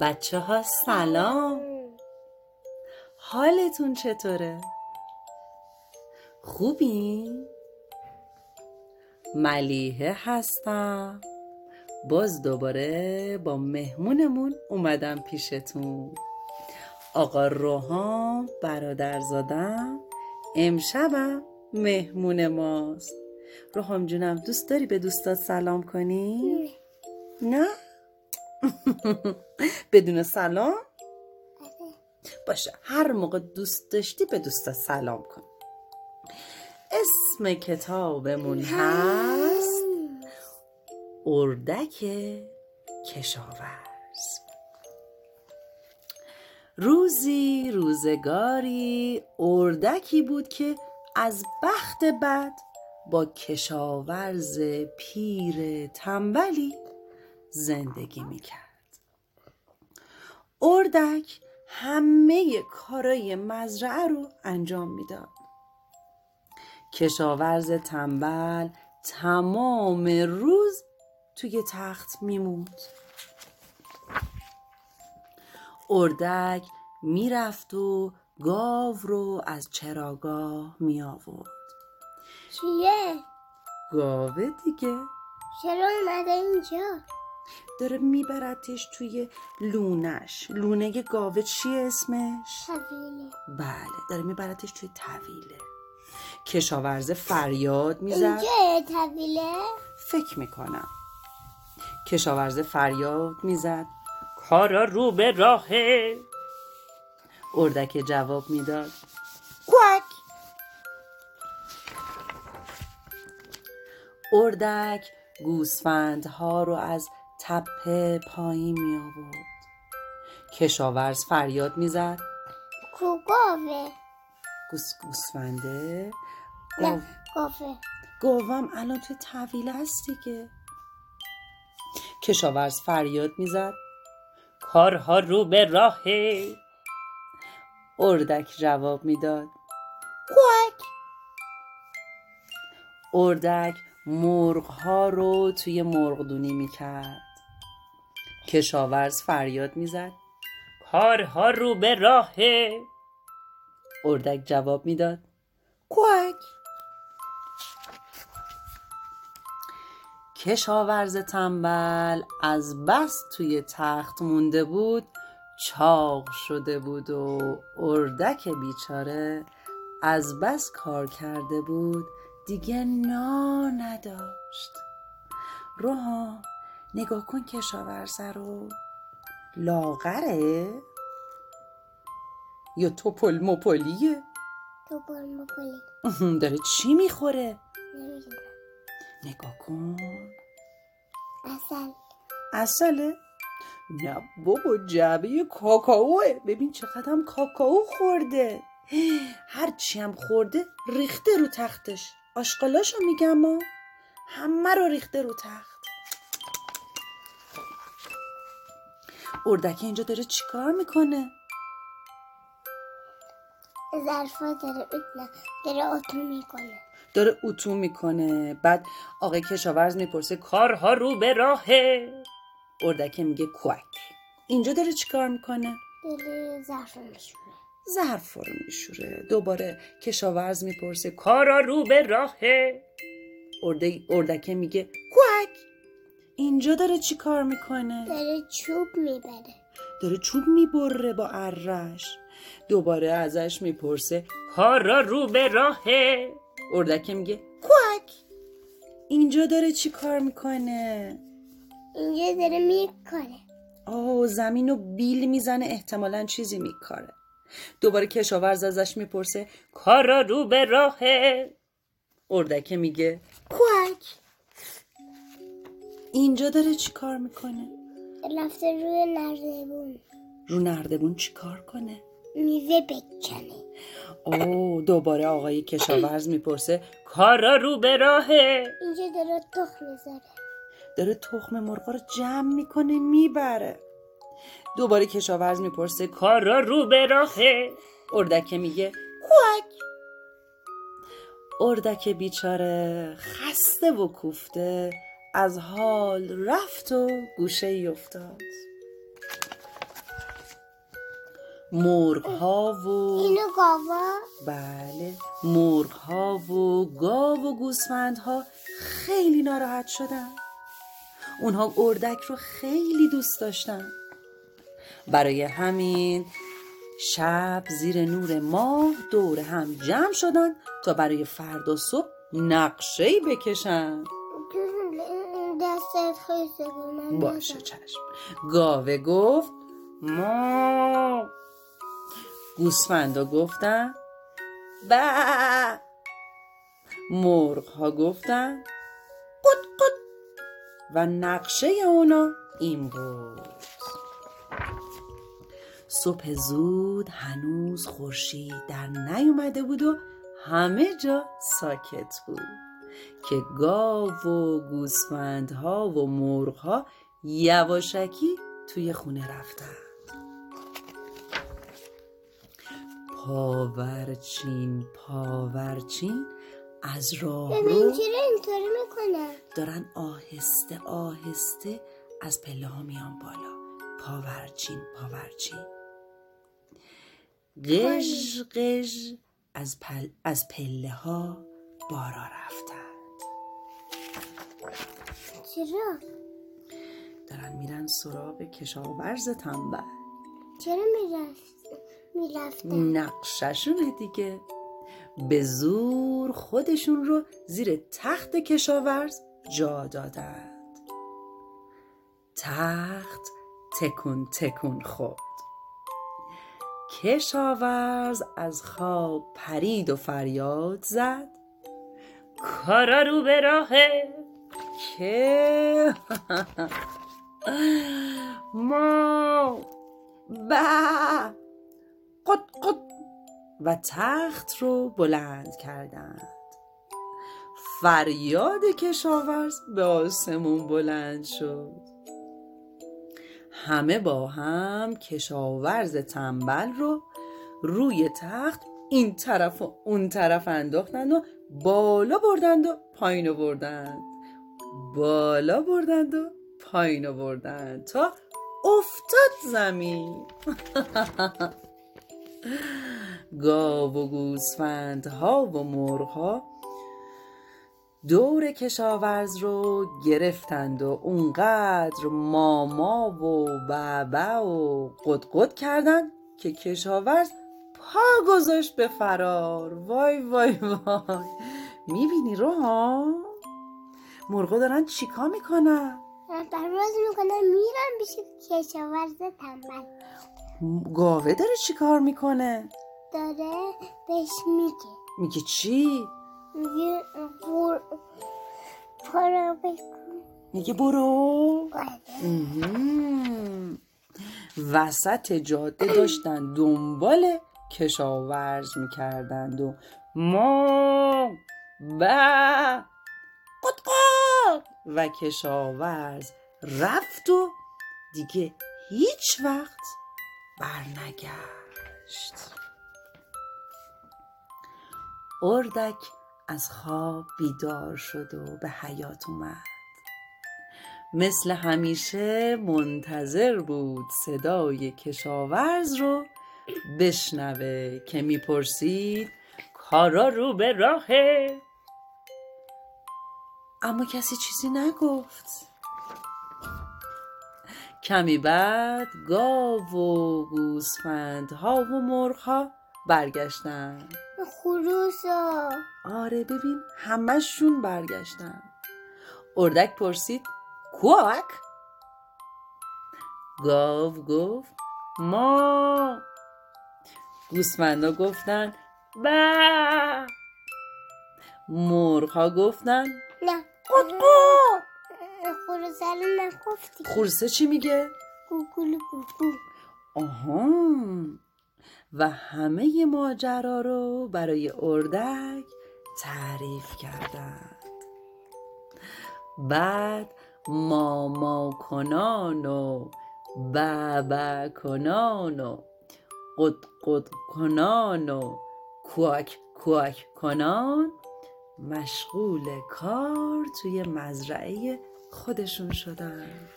بچه ها سلام حالتون چطوره؟ خوبی؟ ملیحه هستم باز دوباره با مهمونمون اومدم پیشتون آقا روحان برادر زادم امشبم مهمون ماست روحام جونم دوست داری به دوستات سلام کنی؟ نه؟ بدون سلام؟ باشه هر موقع دوست داشتی به دوستات سلام کن. اسم کتابمون هست اردک کشاورز. روزی روزگاری اردکی بود که از بخت بد با کشاورز پیر تنبلی زندگی می‌کرد. اردک همه کارای مزرعه رو انجام می‌داد. کشاورز تنبل تمام روز توی تخت میموند. اردک می‌رفت و گاو رو از چراگاه می آورد چیه؟ گاوه دیگه. چرا اومده اینجا؟ داره میبرتش توی لونش. لونه گاوه چیه اسمش؟ طویله. بله داره میبرتش توی طویله. کشاورز فریاد می‌زد. اینجا طویله؟ فکر می‌کنم. کشاورز فریاد می‌زد. کارا رو به راهه. اردک جواب می‌داد. کوک اردک گوسفندها رو از تپه پایین می آورد. کشاورز فریاد می‌زد گاوه؟ گوس گوسفنده؟ نه گاوه گاوم الان توی طویله هست دیگه. کشاورز فریاد می‌زد کارها رو به راهه. اردک جواب می‌داد کوک اردک مرغ رو توی مرغدونی می‌کرد کشاورز فریاد می‌زد. کارها رو به راهه. اردک جواب می‌داد. کوک! کشاورز تنبل از بس توی تخت مونده بود چاق شده بود و اردک بیچاره از بس کار کرده بود دیگه نا نداشت. روها نگاه کن کشاورزه رو. لاغره؟ یا توپل مپلیه؟ تو بال مپلی داره چی می‌خوره؟ نمی‌دونم. نگاه کن. اصل اصله نه بابا جعبه کاکائوه ببین چقدر کاکائو خورده. هرچی هم خورده ریخته رو تختش. آشقالاشو میگم ما همه رو ریخته رو تخت. اردکه اینجا داره چیکار می‌کنه؟ ظرفا داره نه داره آتو می‌کنه. داره اتو می‌کنه. بعد آقای کشاورز می‌پرسه کارها رو به راهه. اردکه میگه کوک. اینجا داره چیکار می‌کنه؟ داره ظرفا میشونه ظرف رو میشوره. دوباره کشاورز می‌پرسه کارا رو به راهه. ارده اردکه میگه کوک! اینجا داره چی کار می‌کنه؟ داره چوب می‌بره. داره چوب می‌بره با ارش. دوباره ازش می‌پرسه کارا رو به راهه؟ اردکه میگه کوک اینجا داره چی کار می‌کنه؟ اینجا داره می‌کنه آه زمین رو بیل می‌زنه احتمالا چیزی میکاره. دوباره کشاورز ازش می‌پرسه کارا رو به راهه؟ اردکه میگه کوک اینجا داره چی کار می‌کنه؟ رفته روی نردبون. رو نردبون چی کار کنه؟ میوه بکنه. اوه دوباره آقای کشاورز می‌پرسه کارا رو به راهه؟ اینجا داره تخم می‌ذاره داره تخم مرغا رو جمع می‌کنه می‌بره. دوباره کشاورز می‌پرسه کارا رو به راهه؟ اردکه میگه کوک اردک بیچاره خسته و کوفته. از حال رفت و گوشه ای افتاد. مرغ ها و اینو گاوا؟ بله مرغ ها و گاو و گوسفند ها خیلی ناراحت شدن. اونها اردک رو خیلی دوست داشتن. برای همین شب زیر نور ماه دور هم جمع شدن تا برای فردا صبح نقشه بکشن. دستت خیزه به من باشه چشم. گاوه گفت ما گوسفندا گفتن. با. مرغ ها گفتن. قد قد. و نقشه اونا این بود. صبح زود هنوز خورشید در نیومده بود و همه جا ساکت بود. که گاو و گوسفندها و مرغها یواشکی توی خونه رفتن. پاورچین پاورچین از راه رو اینطوری دارن آهسته آهسته از پله ها میان بالا. پاورچین پاورچین. قژ قژ از, پل... از پله ها بارا رفتند چرا؟ دارن میرن سراغ کشاورز تنبل. چرا می‌رفت می‌رفتن؟ نقششونه دیگه. به زور خودشون رو زیر تخت کشاورز جا دادند. تخت تکون تکون خورد. کشاورز از خواب پرید و فریاد زد. کارا رو به راهه. که ما با قد قد و تخت رو بلند کردند. فریاد کشاورز به آسمون بلند شد. همه با هم کشاورز تنبل رو روی تخت این طرف و اون طرف انداختند و بالا بردند و پایین آوردند بالا بردند و پایین آوردند تا افتاد زمین. گاو و گوسفندها و مرغها دور کشاورز رو گرفتند و اونقدر ماما و بابا و قدقد کردند که کشاورز پا گذاشت به فرار. وای وای وای. می‌بینی روها مرغا دارن چیکار می‌کنن؟ پرواز می‌کنن میرن پیش کشاورز تنبل گاوه داره چیکار می‌کنه؟ داره بهش میگه. میگه چی؟ میگه بر برو بکن میگه برو. مهم. وسط جاده داشتن دنبال کشاورز می‌کردند و ما با و کشاورز رفت و دیگه هیچ وقت برنگشت. اردک از خواب بیدار شد و به حیات اومد. مثل همیشه منتظر بود صدای کشاورز رو بشنوه که می‌پرسید کارا رو به راهه؟ اما کسی چیزی نگفت. کمی بعد گاو و گوسفندها و مرغها برگشتن. خروسا. آره ببین همشون برگشتن. اردک پرسید کوک؟ گاو گفت ما. گوسفندا گفتن با مرغ ها گفتن نه. قد قد خروسا رو نگفتی. خورسه چی میگه؟ گوگل گوگو آها! و همه ماجرا رو برای اردک تعریف کردند. بعد ماما کنان و بابا کنان و قد قد کنان و کوک کوک کنان مشغول کار توی مزرعه خودشون شدن.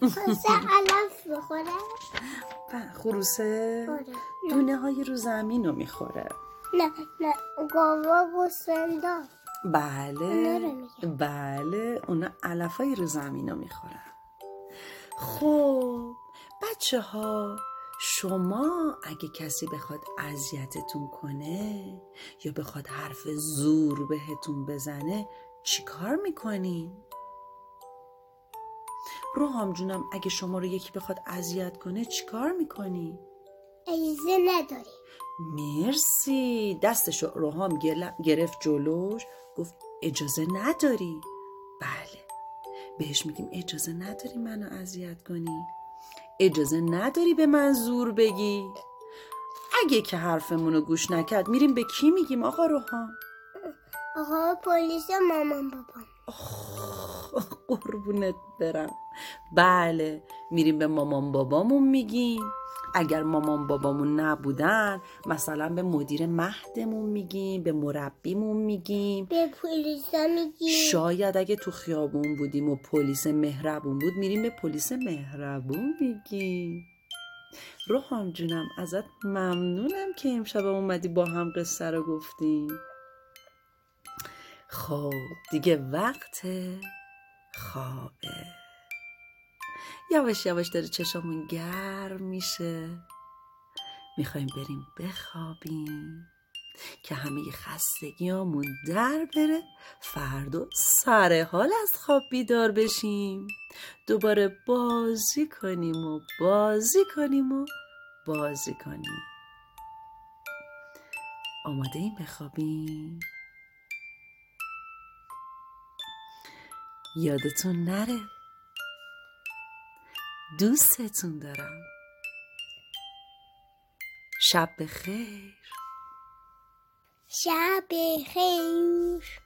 خواسته علف بخوره؟ خروسه آره. دونه های رو زمین رو می‌خوره. نه نه. گاوا و سندا بله اونا. بله اونا علف های رو زمین رو می‌خورن. خب بچه ها شما اگه کسی بخواد اذیتتون کنه یا بخواد حرف زور بهتون بزنه چیکار می‌کنین؟ روحام جونم اگه شما رو یکی بخواد اذیت کنه چیکار می‌کنی؟ اجازه نداری. مرسی. دستشو روحام گرفت جلوش گفت اجازه نداری. بله. بهش میگیم اجازه نداری منو اذیت کنی. اجازه نداری به من زور بگی؟ اگه که حرفمونو گوش نکرد میریم به کی میگیم آقا روحام آقا پلیس مامان بابام. قربونت برم. بله میریم به مامان بابامون میگیم. اگر مامان بابامون نبودن مثلا به مدیر مهدمون میگیم به مربیمون میگیم. به پلیس میگی شاید اگه تو خیابون بودیم و پلیس مهربون بود میریم به پلیس مهربون میگیم. روحام جونم ازت ممنونم که امشب اومدی با هم قصه رو گفتیم. خب دیگه وقت خوابه. یواش یواش داره چشامون گرم میشه. می‌خوایم بریم بخوابیم که همه خستگیامون در بره. فردا سر حال از خواب بیدار بشیم. دوباره بازی کنیم و بازی کنیم و بازی کنیم. آماده این بخوابیم. یادتون نره دوستتون دارم. شب بخیر. شب خیر